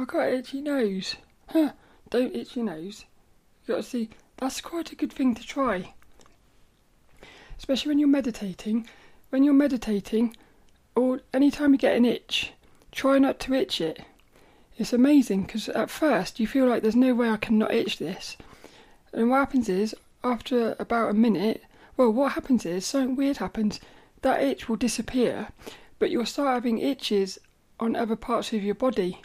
I got an itchy nose. Huh, don't itch your nose. You gotta see, that's quite a good thing to try. Especially when you're meditating. When you're meditating, or anytime you get an itch, try not to itch it. It's amazing because at first you feel like there's no way I can not itch this. And what happens is, after about a minute, well, what happens is something weird happens. That itch will disappear, but you'll start having itches on other parts of your body.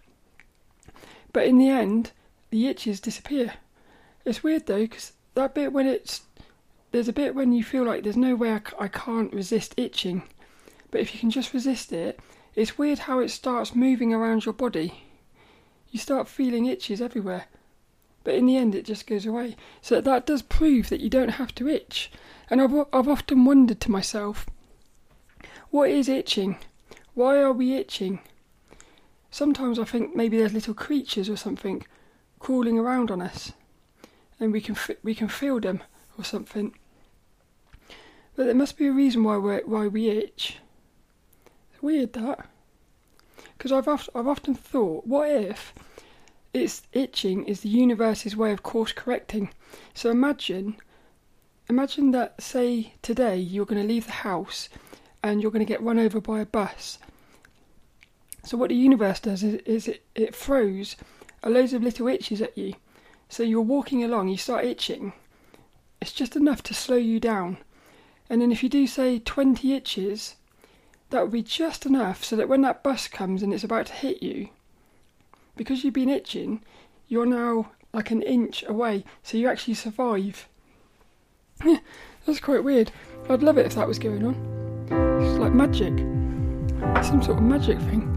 But in the end, the itches disappear. It's weird though, because that bit when it's there's a bit when you feel like there's no way I, c- I can't resist itching, but if you can just resist it, it's weird how it starts moving around your body. You start feeling itches everywhere, but in the end it just goes away. So that does prove that you don't have to itch. And I've I've often wondered to myself, what is itching? Why are we itching? Sometimes I think maybe there's little creatures or something crawling around on us, and we can we can feel them or something. But there must be a reason why we why we itch. It's weird that, because I've I've often thought, what if it's itching is the universe's way of course correcting? So imagine, imagine that say today you're going to leave the house, and you're going to get run over by a bus. So what the universe does is, is it, it throws a loads of little itches at you. So you're walking along, you start itching. It's just enough to slow you down. And then if you do say 20 itches, that would be just enough so that when that bus comes and it's about to hit you, because you've been itching, you're now like an inch away, so you actually survive. That's quite weird. I'd love it if that was going on. It's like magic. Some sort of magic thing.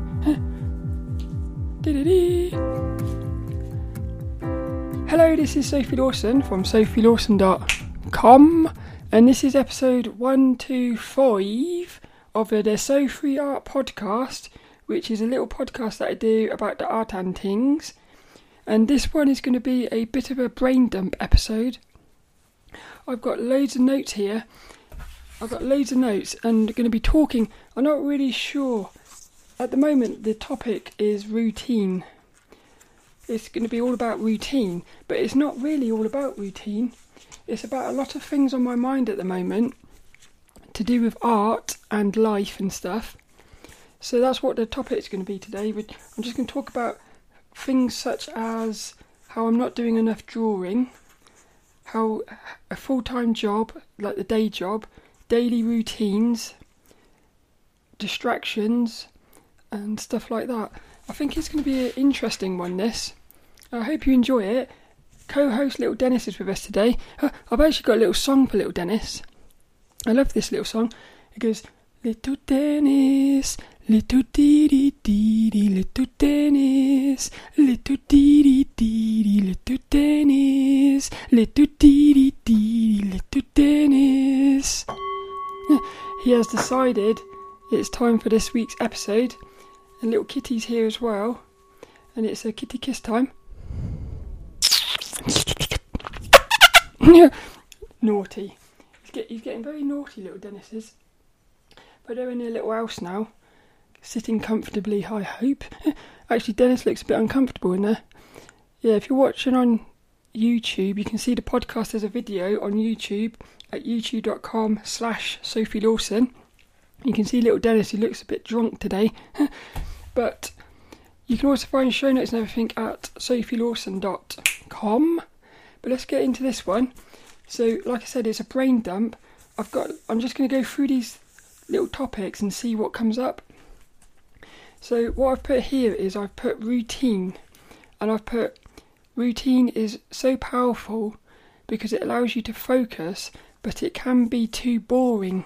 Hello, this is Sophie Lawson from sophielawson.com, and this is episode 125 of the So Free Art podcast, which is a little podcast that I do about the art and things. And this one is going to be a bit of a brain dump episode. I've got loads of notes here. I've got loads of notes and going to be talking. I'm not really sure. At the moment, the topic is routine it's going to be all about routine, but it's not really all about routine. It's about a lot of things on my mind at the moment to do with art and life and stuff. So that's what the topic is going to be today. But I'm just going to talk about things such as how I'm not doing enough drawing, how a full time job, like the day job, daily routines, distractions, and stuff like that. I think it's going to be an interesting one, this. I hope you enjoy it. Co host Little Dennis is with us today. I've actually got a little song for Little Dennis. I love this little song. It goes, Little Dennis, little dee dee dee dee, little Dennis, little dee dee dee dee, little Dennis, little dee dee dee dee, little Dennis. He has decided it's time for this week's episode, and little Kitty's here as well, and it's a kitty kiss time. naughty. He's, get, he's getting very naughty, little Dennis is. But they're in their little house now, sitting comfortably, I hope. Actually, Dennis looks a bit uncomfortable in there. Yeah, if you're watching on YouTube, you can see the podcast as a video on YouTube at youtube.com slash Sophie Lawson. You can see little Dennis, he looks a bit drunk today. but you can also find show notes and everything at sophielawson.com. But let's get into this one. So, like I said, it's a brain dump. I've got. I'm just going to go through these little topics and see what comes up. So, what I've put here is I've put routine, and I've put routine is so powerful because it allows you to focus, but it can be too boring.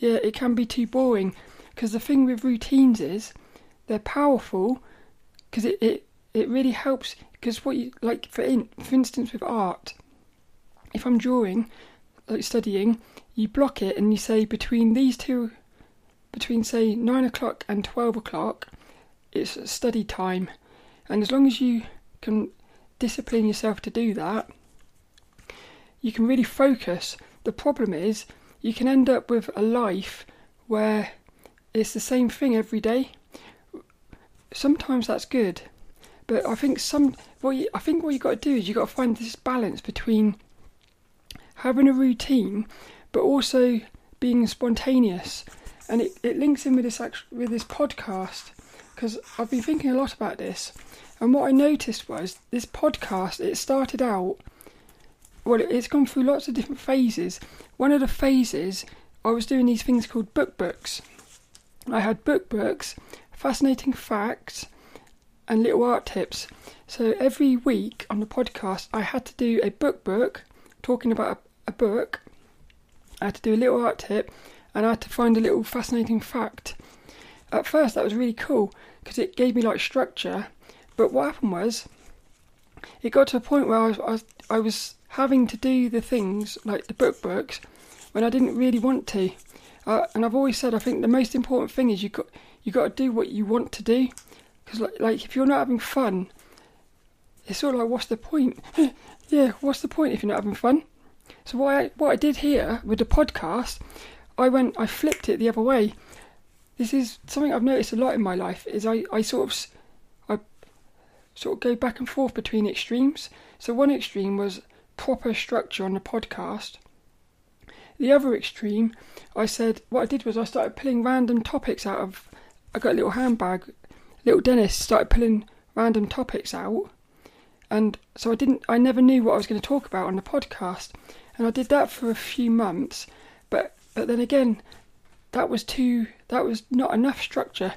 Yeah, it can be too boring because the thing with routines is they're powerful because it, it it really helps because what you like for in, for instance with art if i'm drawing like studying you block it and you say between these two between say 9 o'clock and 12 o'clock it's study time. And as long as you can discipline yourself to do that you can really focus. The problem is you can end up with a life where it's the same thing every day sometimes that's good, But I think some, well, you, I think what you got to do is you got to find this balance between having a routine, but also being spontaneous, and it, it links in with this with this podcast because I've been thinking a lot about this, and what I noticed was this podcast. It started out well, it's gone through lots of different phases. One of the phases, I was doing these things called book books. I had book books, fascinating facts, and little art tips. So every week on the podcast, I had to do a book book talking about a, a book. I had to do a little art tip, and I had to find a little fascinating fact. At first, that was really cool because it gave me like structure. But what happened was, it got to a point where I was, I was, I was having to do the things like the book books when I didn't really want to. Uh, and I've always said I think the most important thing is you got you got to do what you want to do because like, like if you're not having fun, it's sort of like what's the point? yeah, what's the point if you're not having fun? So what I what I did here with the podcast, I went I flipped it the other way. This is something I've noticed a lot in my life. Is I, I sort of I sort of go back and forth between extremes. So one extreme was proper structure on the podcast. The other extreme, I said, what I did was I started pulling random topics out of. I got a little handbag. Little Dennis started pulling random topics out, and so I didn't. I never knew what I was going to talk about on the podcast, and I did that for a few months. But but then again, that was too. That was not enough structure.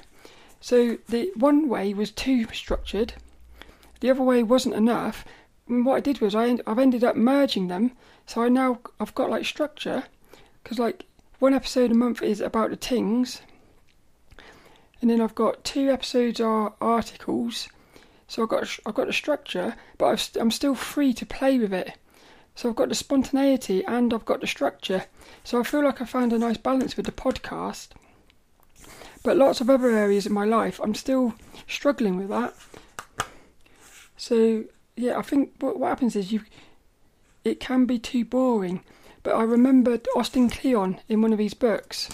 So the one way was too structured. The other way wasn't enough, what I did was I I've ended up merging them, so I now I've got like structure, because like one episode a month is about the things, and then I've got two episodes are articles, so I've got I've got the structure, but I've, I'm still free to play with it. So I've got the spontaneity and I've got the structure. So I feel like I found a nice balance with the podcast. But lots of other areas in my life, I'm still struggling with that. So yeah, I think what, what happens is you, it can be too boring. But I remembered Austin Kleon in one of his books.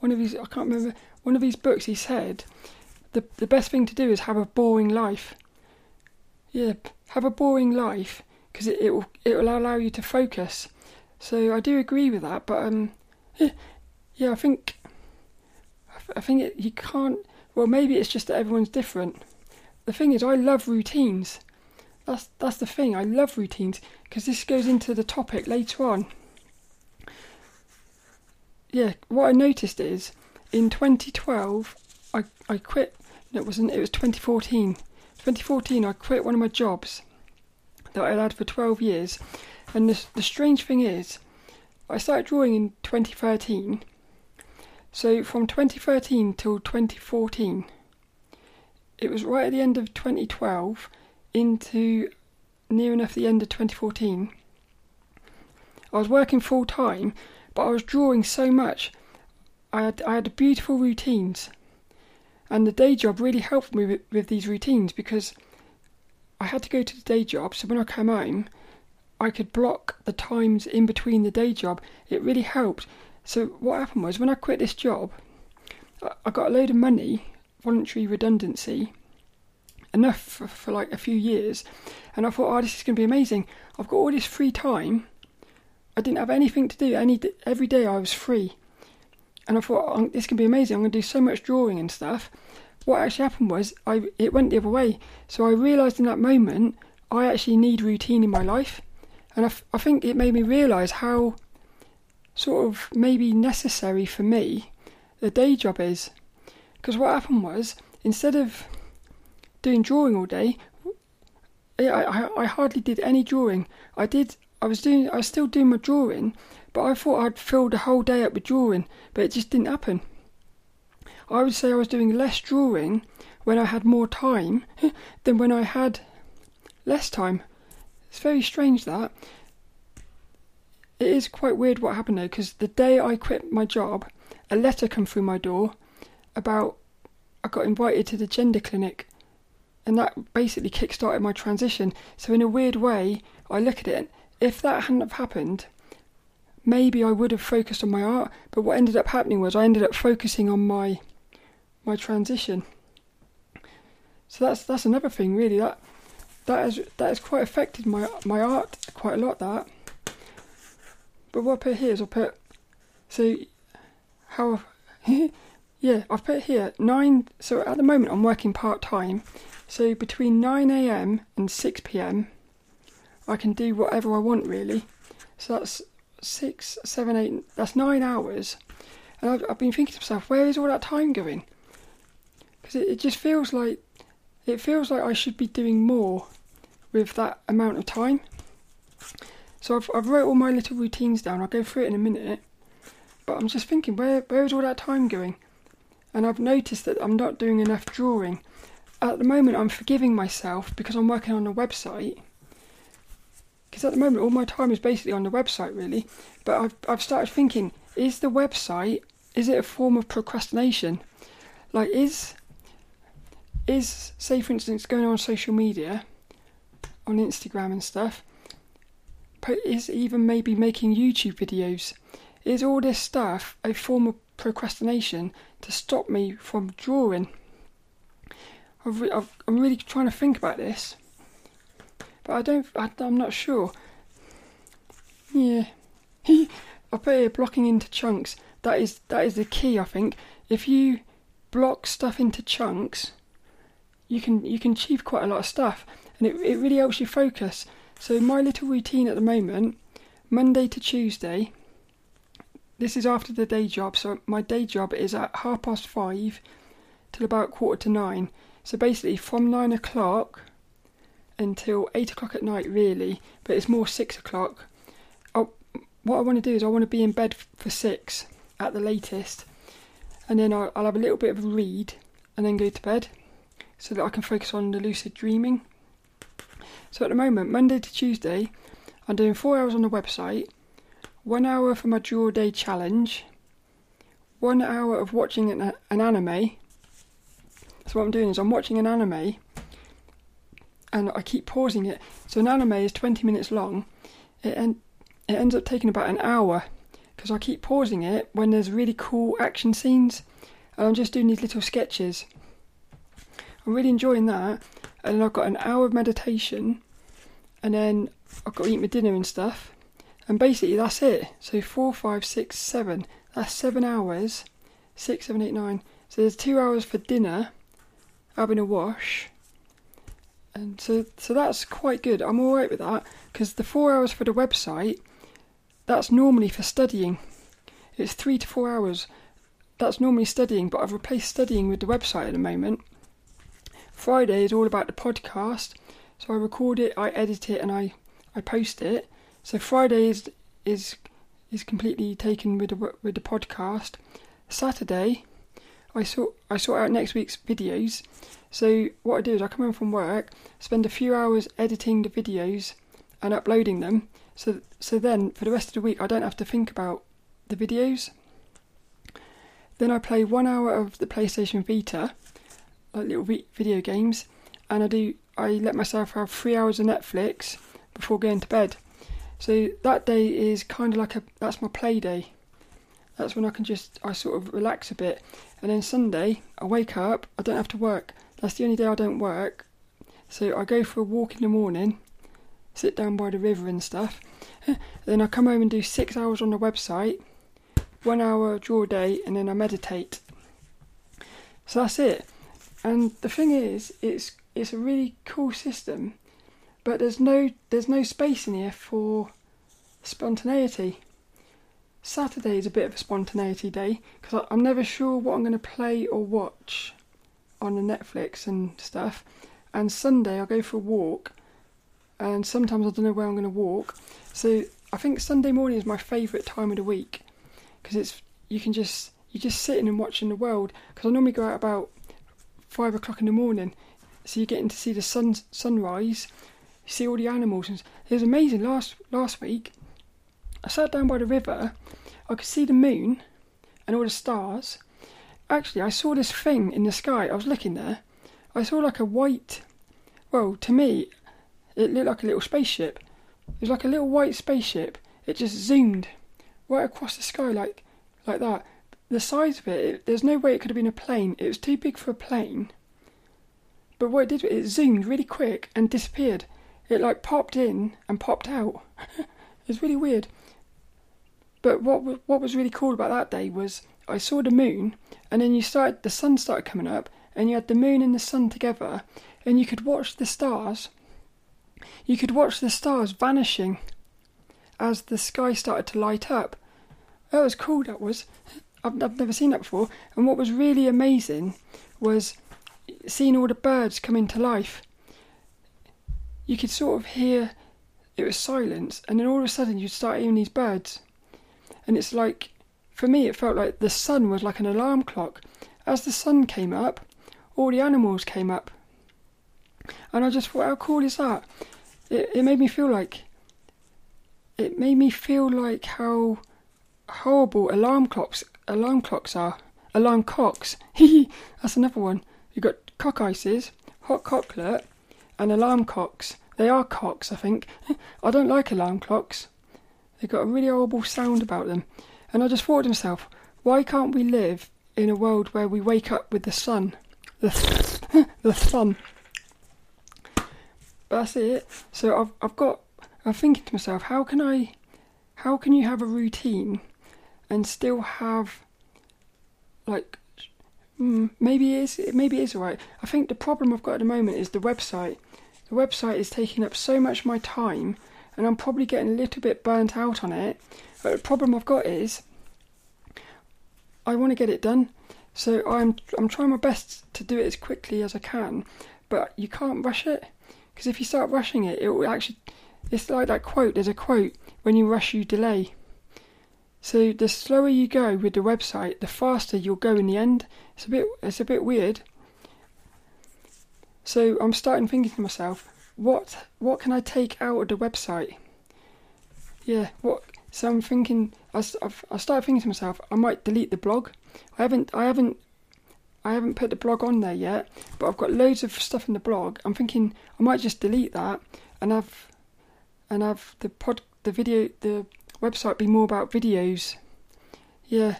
One of his, I can't remember, one of his books he said, the, the best thing to do is have a boring life. Yeah, have a boring life because it, it will it will allow you to focus. So I do agree with that, but um, yeah, yeah I think I think it, you can't. Well, maybe it's just that everyone's different. The thing is, I love routines. That's that's the thing. I love routines because this goes into the topic later on. Yeah, what I noticed is in 2012 I I quit. No, it wasn't. It was 2014. 2014 I quit one of my jobs that I'd had for 12 years, and the the strange thing is, I started drawing in 2013. So from 2013 till 2014, it was right at the end of 2012 into near enough the end of 2014. I was working full time, but I was drawing so much. I had I had beautiful routines, and the day job really helped me with, with these routines because I had to go to the day job. So when I came home, I could block the times in between the day job. It really helped. So what happened was when I quit this job, I got a load of money, voluntary redundancy, enough for, for like a few years, and I thought, oh, this is going to be amazing. I've got all this free time. I didn't have anything to do. Any every day I was free, and I thought oh, this can be amazing. I'm going to do so much drawing and stuff. What actually happened was I it went the other way. So I realised in that moment I actually need routine in my life, and I, I think it made me realise how sort of maybe necessary for me the day job is. Because what happened was instead of doing drawing all day. I, I, I hardly did any drawing. I did. I was doing. I was still doing my drawing, but I thought I'd fill the whole day up with drawing, but it just didn't happen. I would say I was doing less drawing when I had more time than when I had less time. It's very strange that. It is quite weird what happened though, because the day I quit my job, a letter came through my door about I got invited to the gender clinic and that basically kick-started my transition. So in a weird way, I look at it. If that hadn't have happened, maybe I would have focused on my art. But what ended up happening was I ended up focusing on my my transition. So that's that's another thing really that that has that has quite affected my my art quite a lot. That, but what I put here is I put so how yeah I've put here nine. So at the moment I'm working part time. So between nine a.m. and six p.m. I can do whatever I want really. So that's six, seven, eight. That's nine hours. And I've, I've been thinking to myself, where is all that time going? Because it, it just feels like it feels like I should be doing more with that amount of time. So I've, I've wrote all my little routines down. I'll go through it in a minute. But I'm just thinking, where where is all that time going? And I've noticed that I'm not doing enough drawing. At the moment, I'm forgiving myself because I'm working on a website. Because at the moment, all my time is basically on the website, really. But I've I've started thinking, is the website is it a form of procrastination? Like, is is say for instance going on social media, on Instagram and stuff, but is even maybe making YouTube videos? Is all this stuff a form of procrastination to stop me from drawing? I've re- I've, I'm really trying to think about this, but I don't. I, I'm not sure. Yeah, I put here blocking into chunks. That is that is the key. I think if you block stuff into chunks, you can you can achieve quite a lot of stuff, and it it really helps you focus. So my little routine at the moment, Monday to Tuesday. This is after the day job. So my day job is at half past five till about quarter to nine. So basically from nine o'clock until eight o'clock at night, really. But it's more six o'clock. Oh, what I want to do is I want to be in bed for six at the latest, and then I'll, I'll have a little bit of a read, and then go to bed, so that I can focus on the lucid dreaming. So at the moment, Monday to Tuesday, I'm doing four hours on the website, one hour for my draw day challenge, one hour of watching an, an anime. So what I'm doing is I'm watching an anime and I keep pausing it. So an anime is 20 minutes long. It, en- it ends up taking about an hour because I keep pausing it when there's really cool action scenes. And I'm just doing these little sketches. I'm really enjoying that. And then I've got an hour of meditation. And then I've got to eat my dinner and stuff. And basically that's it. So four, five, six, seven. That's seven hours. Six, seven, eight, nine. So there's two hours for dinner, having a wash, and so so that's quite good. I'm all right with that because the four hours for the website, that's normally for studying. It's three to four hours. That's normally studying, but I've replaced studying with the website at the moment. Friday is all about the podcast, so I record it, I edit it, and I I post it. So Friday is is is completely taken with the with the podcast. Saturday, I sort I sort out next week's videos. So what I do is I come home from work, spend a few hours editing the videos and uploading them. So so then for the rest of the week I don't have to think about the videos. Then I play one hour of the PlayStation Vita, like little video games, and I do I let myself have three hours of Netflix before going to bed. So that day is kind of like a that's my play day. That's when I can just I sort of relax a bit, and then Sunday I wake up I don't have to work. That's the only day I don't work. So I go for a walk in the morning, sit down by the river and stuff. then I come home and do six hours on the website, one hour draw day, and then I meditate. So that's it. And the thing is, it's it's a really cool system, but there's no there's no space in here for spontaneity. Saturday is a bit of a spontaneity day because I'm never sure what I'm going to play or watch on the Netflix and stuff. And Sunday I go for a walk, and sometimes I don't know where I'm going to walk. So I think Sunday morning is my favourite time of the week because it's you can just you're just sitting and watching the world. Because I normally go out about five o'clock in the morning, so you're getting to see the sun sunrise. See all the animals, it was amazing. Last last week, I sat down by the river. I could see the moon and all the stars, Actually, I saw this thing in the sky. I was looking there. I saw like a white. Well, to me, it looked like a little spaceship. It was like a little white spaceship. It just zoomed right across the sky like like that. The size of it, it there's no way it could have been a plane. It was too big for a plane. but what it did, it zoomed really quick and disappeared. It like popped in and popped out. it's really weird. But what what was really cool about that day was I saw the moon, and then you started the sun started coming up, and you had the moon and the sun together, and you could watch the stars. You could watch the stars vanishing as the sky started to light up. That was cool. That was. I've, I've never seen that before. And what was really amazing was seeing all the birds come into life. You could sort of hear it was silence, and then all of a sudden you'd start hearing these birds. And it's like, for me, it felt like the sun was like an alarm clock. As the sun came up, all the animals came up. And I just thought, how cool is that? It, it made me feel like, it made me feel like how horrible alarm clocks alarm clocks are. Alarm cocks. That's another one. You've got cock ices, hot chocolate, and alarm cocks. They are cocks, I think. I don't like alarm clocks. They've got a really horrible sound about them. And I just thought to myself, why can't we live in a world where we wake up with the sun? The, the sun. That's it. So I've, I've got, I'm thinking to myself, how can I, how can you have a routine and still have, like, Mm, maybe it is. Maybe it is alright. I think the problem I've got at the moment is the website. The website is taking up so much of my time, and I'm probably getting a little bit burnt out on it. But the problem I've got is I want to get it done, so I'm I'm trying my best to do it as quickly as I can. But you can't rush it because if you start rushing it, it will actually. It's like that quote. There's a quote: "When you rush, you delay." So the slower you go with the website, the faster you'll go in the end. It's a bit it's a bit weird. So I'm starting thinking to myself, what what can I take out of the website? Yeah, what? So I'm thinking. I, I started thinking to myself, I might delete the blog. I haven't I haven't I haven't put the blog on there yet, but I've got loads of stuff in the blog. I'm thinking I might just delete that and have and have the pod the video the website be more about videos. Yeah,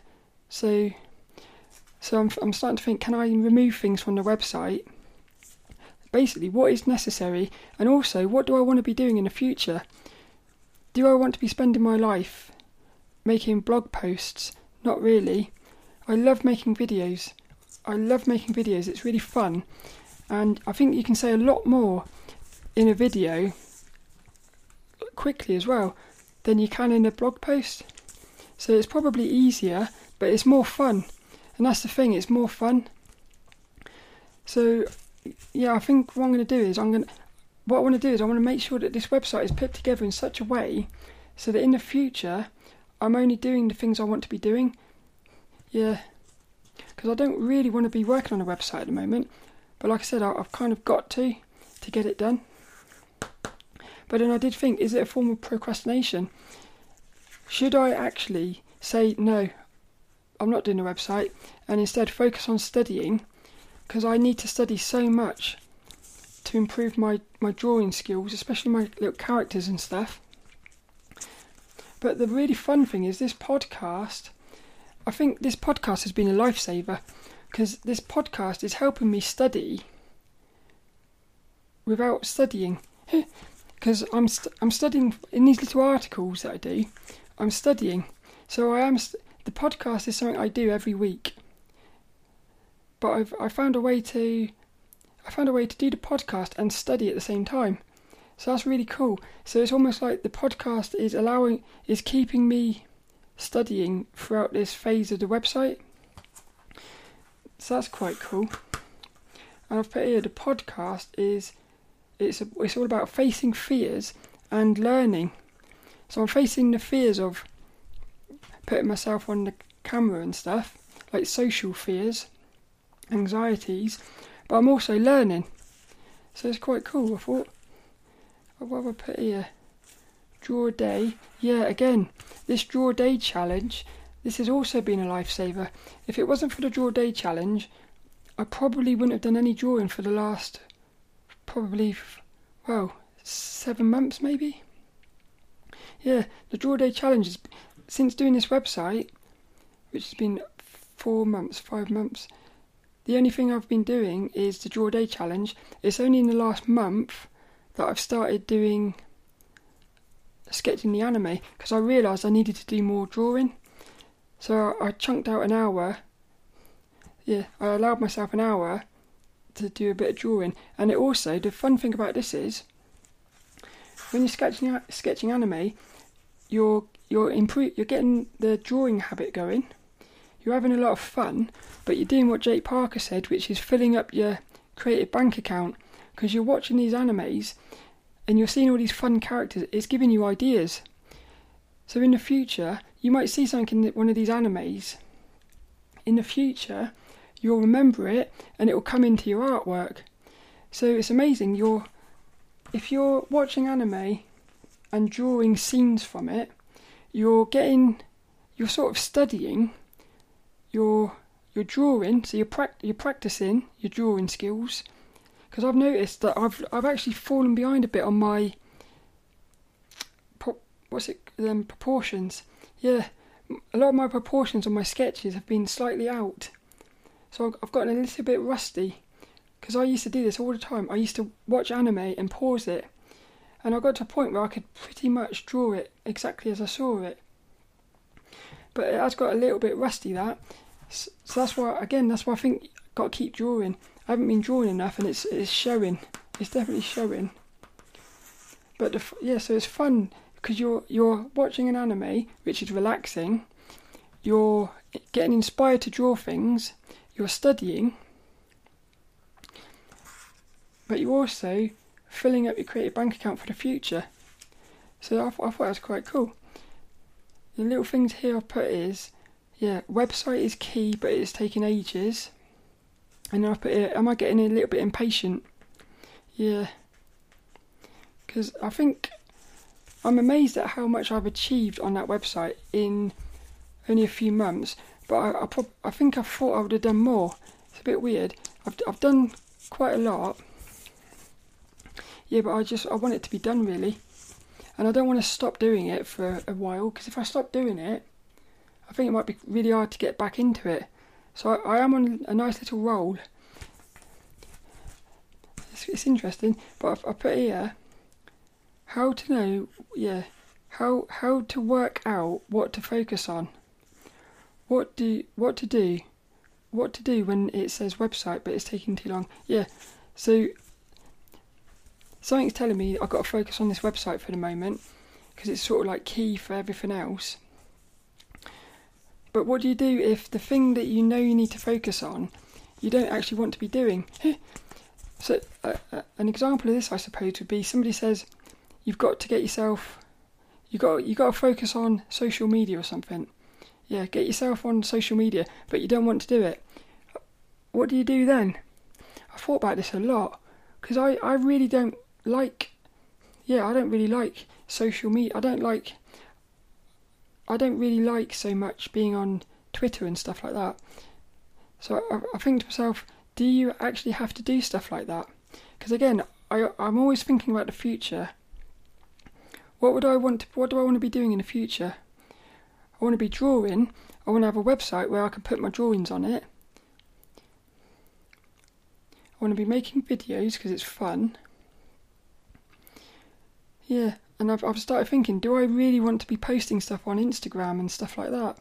so so I'm I'm starting to think, can I remove things from the website? Basically, what is necessary, and also what do I want to be doing in the future? Do I want to be spending my life making blog posts? Not really. I love making videos. I love making videos. It's really fun, and I think you can say a lot more in a video quickly as well than you can in a blog post. So it's probably easier, but it's more fun. And that's the thing, it's more fun. So yeah, I think what I'm going to do is I'm going to what I want to do is I want to make sure that this website is put together in such a way so that in the future I'm only doing the things I want to be doing. Yeah, because I don't really want to be working on a website at the moment. But like I said, I've kind of got to to get it done. But then I did think, is it a form of procrastination? Should I actually say, no, I'm not doing a website, and instead focus on studying? Because I need to study so much to improve my, my drawing skills, especially my little characters and stuff. But the really fun thing is this podcast. I think this podcast has been a lifesaver because this podcast is helping me study without studying. because I'm st- I'm studying in these little articles that I do. I'm studying, so I am. St- the podcast is something I do every week. But I've I found a way to I found a way to do the podcast and study at the same time. So that's really cool. So it's almost like the podcast is allowing is keeping me studying throughout this phase of the website. So that's quite cool. And I've put here the podcast is it's a, it's all about facing fears and learning. So I'm facing the fears of putting myself on the camera and stuff, like social fears, anxieties, but I'm also learning. So it's quite cool. I thought, what have I put here? Draw day. Yeah, again, this draw day challenge. This has also been a lifesaver. If it wasn't for the draw day challenge, I probably wouldn't have done any drawing for the last probably, well, seven months maybe. Yeah, the Draw Day Challenge is, since doing this website, which has been four months, five months, the only thing I've been doing is the draw day challenge. It's only in the last month that I've started doing sketching the anime because I realised I needed to do more drawing. So I, chunked out an hour. Yeah, I allowed myself an hour to do a bit of drawing. And it also, the fun thing about this is, when you're sketching sketching anime, you're you're improve, you're getting the drawing habit going. You're having a lot of fun, but you're doing what Jake Parker said, which is filling up your creative bank account because you're watching these animes and you're seeing all these fun characters. It's giving you ideas. So in the future, you might see something in one of these animes. In the future, you'll remember it and it will come into your artwork. So it's amazing. You're if you're watching anime and drawing scenes from it, you're getting you're sort of studying you're you're drawing, so you're pra- you're practicing your drawing skills. Because I've noticed that I've I've actually fallen behind a bit on my pro- what's it um, proportions. Yeah, a lot of my proportions on my sketches have been slightly out. So I've gotten a little bit rusty because I used to do this all the time. I used to watch anime and pause it, and I got to a point where I could pretty much draw it exactly as I saw it. But it has got a little bit rusty that, so that's why again that's why I think I've got to keep drawing. I haven't been drawing enough, and it's it's showing. It's definitely showing. But the, yeah, so it's fun because you're you're watching an anime, which is relaxing. You're getting inspired to draw things, you're studying, but you're also filling up your creative bank account for the future. So I, I thought that was quite cool. The little things here I put is, yeah, website is key, but it's taking ages. And I put here, am I getting a little bit impatient? Yeah. Because I think I'm amazed at how much I've achieved on that website in only a few months. But I, I, prob- I think I thought I would have done more. It's a bit weird. I've, I've done quite a lot. Yeah, but I just I want it to be done really, and I don't want to stop doing it for a while because if I stop doing it, I think it might be really hard to get back into it. So I, I am on a nice little roll. It's, it's interesting, but I, I put here how to know, yeah, how how to work out what to focus on. What do what to do, what to do when it says website but it's taking too long. Yeah, so something's telling me I've got to focus on this website for the moment because it's sort of like key for everything else. But what do you do if the thing that you know you need to focus on, you don't actually want to be doing? so, uh, uh, an example of this, I suppose, would be somebody says, "You've got to get yourself, you got you got to focus on social media or something." Yeah, get yourself on social media, but you don't want to do it. What do you do then? I thought about this a lot because I, I really don't like, yeah, I don't really like social media. I don't like, I don't really like so much being on Twitter and stuff like that. So I, I think to myself, do you actually have to do stuff like that? Because again, I, I'm always thinking about the future. What would I want? To, what do I want to be doing in the future? I want to be drawing. I want to have a website where I can put my drawings on it. I want to be making videos because it's fun. Yeah, and I've, I've started thinking, do I really want to be posting stuff on Instagram and stuff like that?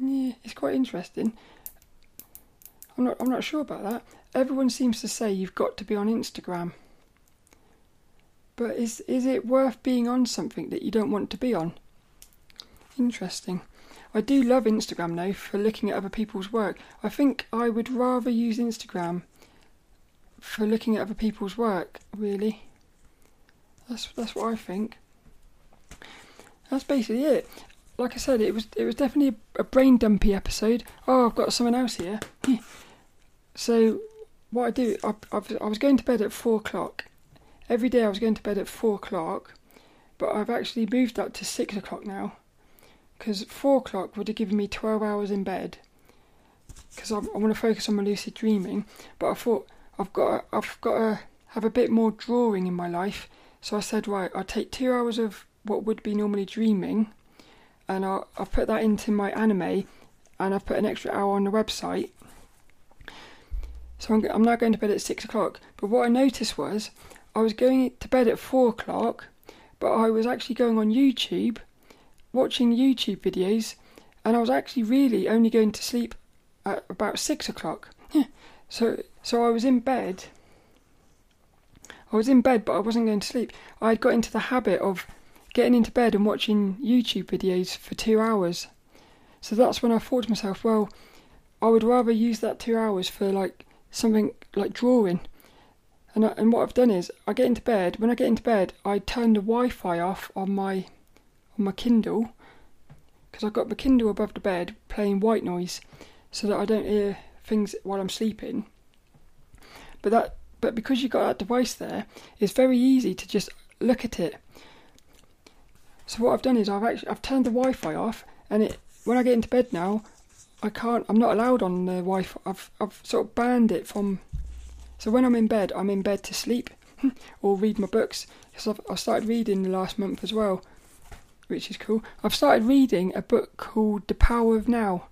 Yeah, it's quite interesting. I'm not I'm not sure about that. Everyone seems to say you've got to be on Instagram. But is is it worth being on something that you don't want to be on? Interesting. I do love Instagram though for looking at other people's work. I think I would rather use Instagram for looking at other people's work, really. That's that's what I think. That's basically it. Like I said, it was it was definitely a, brain dumpy episode. Oh, I've got someone else here. so what I do, I, I, was going to bed at four o'clock. Every day I was going to bed at four o'clock, but I've actually moved up to six o'clock now because four o'clock would have given me 12 hours in bed because I, I want to focus on my lucid dreaming. But I thought I've got I've got to have a bit more drawing in my life, so I said right, I'll take two hours of what would be normally dreaming, and I'll, I'll put that into my anime, and I've put an extra hour on the website. So I'm, I'm now going to bed at six o'clock. But what I noticed was I was going to bed at four o'clock, but I was actually going on YouTube, watching YouTube videos, and I was actually really only going to sleep at about six o'clock. so so I was in bed. I was in bed, but I wasn't going to sleep. I had got into the habit of getting into bed and watching YouTube videos for two hours. So that's when I thought to myself, well, I would rather use that two hours for like something like drawing. And, I, and what I've done is I get into bed. When I get into bed, I turn the Wi-Fi off on my on my Kindle because I've got my Kindle above the bed playing white noise, so that I don't hear things while I'm sleeping. But that but because you've got that device there, it's very easy to just look at it. So what I've done is I've actually I've turned the Wi-Fi off, and it when I get into bed now, I can't. I'm not allowed on the Wi-Fi. I've I've sort of banned it from. So when I'm in bed, I'm in bed to sleep or read my books. Because I've I started reading the last month as well, which is cool. I've started reading a book called The Power of Now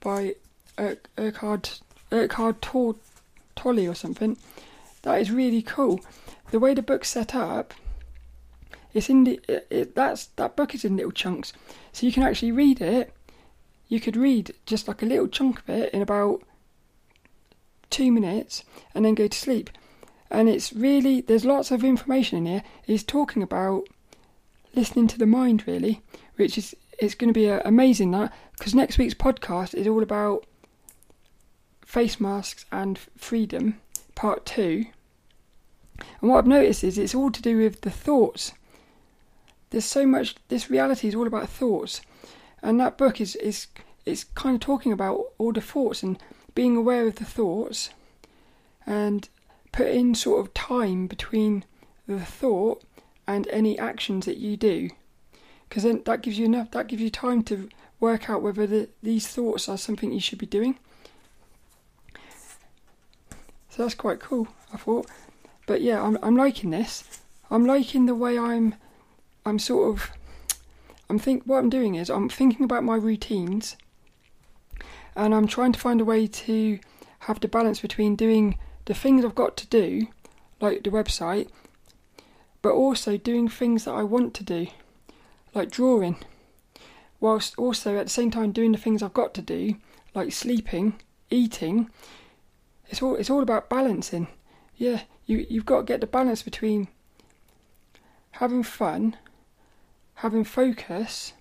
by Ur- Urquhart Urquhart Tolle or something. That is really cool. The way the book's set up, it's in the it, it, that's that book is in little chunks, so you can actually read it you could read just like a little chunk of it in about two minutes and then go to sleep. And it's really, there's lots of information in here. He's talking about listening to the mind, really, which is it's going to be uh, amazing that because next week's podcast is all about face masks and freedom, part two. And what I've noticed is it's all to do with the thoughts. There's so much, this reality is all about thoughts. And that book is is is kind of talking about all the thoughts and being aware of the thoughts and putting sort of time between the thought and any actions that you do. Because then that gives you enough that gives you time to work out whether the, these thoughts are something you should be doing. So that's quite cool i thought but yeah i'm, I'm liking this i'm liking the way i'm i'm sort of I'm think what I'm doing is I'm thinking about my routines and I'm trying to find a way to have the balance between doing the things I've got to do, like the website, but also doing things that I want to do, like drawing, whilst also at the same time doing the things I've got to do, like sleeping, eating. It's all it's all about balancing. Yeah, you you've got to get the balance between having fun having focus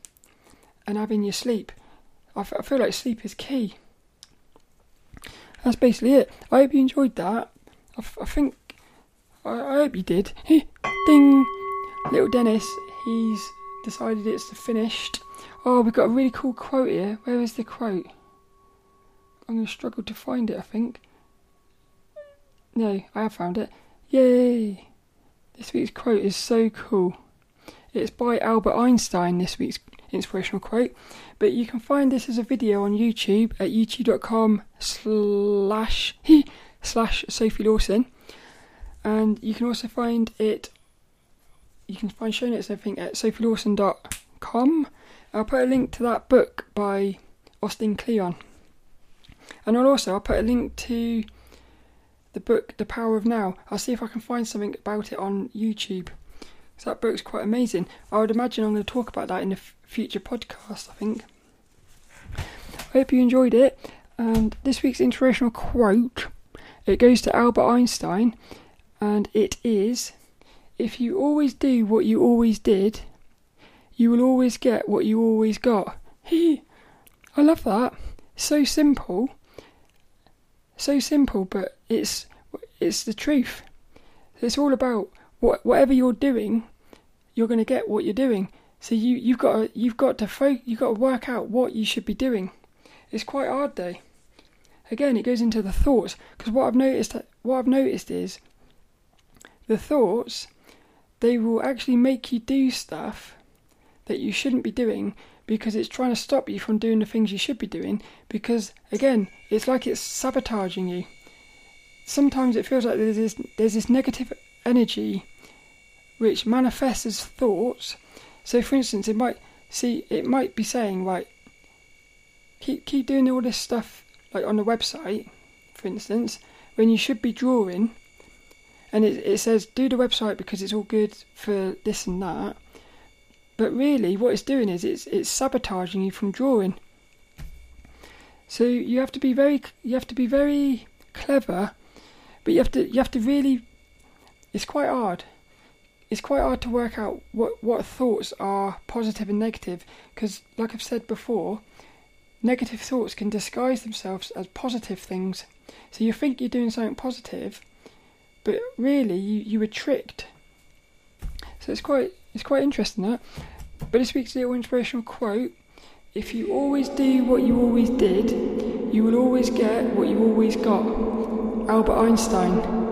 and having your sleep. I, f- I feel like sleep is key. That's basically it. I hope you enjoyed that. I, f- I think. I, I hope you did. Ding! Little Dennis, he's decided it's finished. Oh, we've got a really cool quote here. Where is the quote? I'm going to struggle to find it, I think. No, I have found it. Yay! This week's quote is so cool. It's by Albert Einstein, this week's inspirational quote. But you can find this as a video on YouTube at youtube.com slash slash Sophie Lawson. And you can also find it, you can find show notes and everything at sophielawson.com. I'll put a link to that book by Austin Kleon. And I'll also I'll put a link to the book The Power of Now. I'll see if I can find something about it on YouTube. So that book's quite amazing. I would imagine I'm going to talk about that in a f- future podcast, I think. I hope you enjoyed it. And this week's inspirational quote, it goes to Albert Einstein, and it is If you always do what you always did, you will always get what you always got. I love that. So simple. So simple, but it's it's the truth. It's all about what, whatever you're doing, you're going to get what you're doing. So you you've got to, you've got to fo- you've got to work out what you should be doing. It's quite hard though. Again, it goes into the thoughts because what I've noticed what I've noticed is the thoughts they will actually make you do stuff that you shouldn't be doing because it's trying to stop you from doing the things you should be doing because again it's like it's sabotaging you sometimes it feels like there's this there's this negative energy which manifests as thoughts. So, for instance, it might see it might be saying, right, keep keep doing all this stuff like on the website, for instance, when you should be drawing, and it it says do the website because it's all good for this and that. But really, what it's doing is it's it's sabotaging you from drawing. So you have to be very you have to be very clever, but you have to you have to really. It's quite hard. It's quite hard to work out what what thoughts are positive and negative because, like I've said before, negative thoughts can disguise themselves as positive things. So you think you're doing something positive, but really you, you were tricked. So it's quite it's quite interesting that. But this week's little inspirational quote if you always do what you always did, you will always get what you always got. Albert Einstein.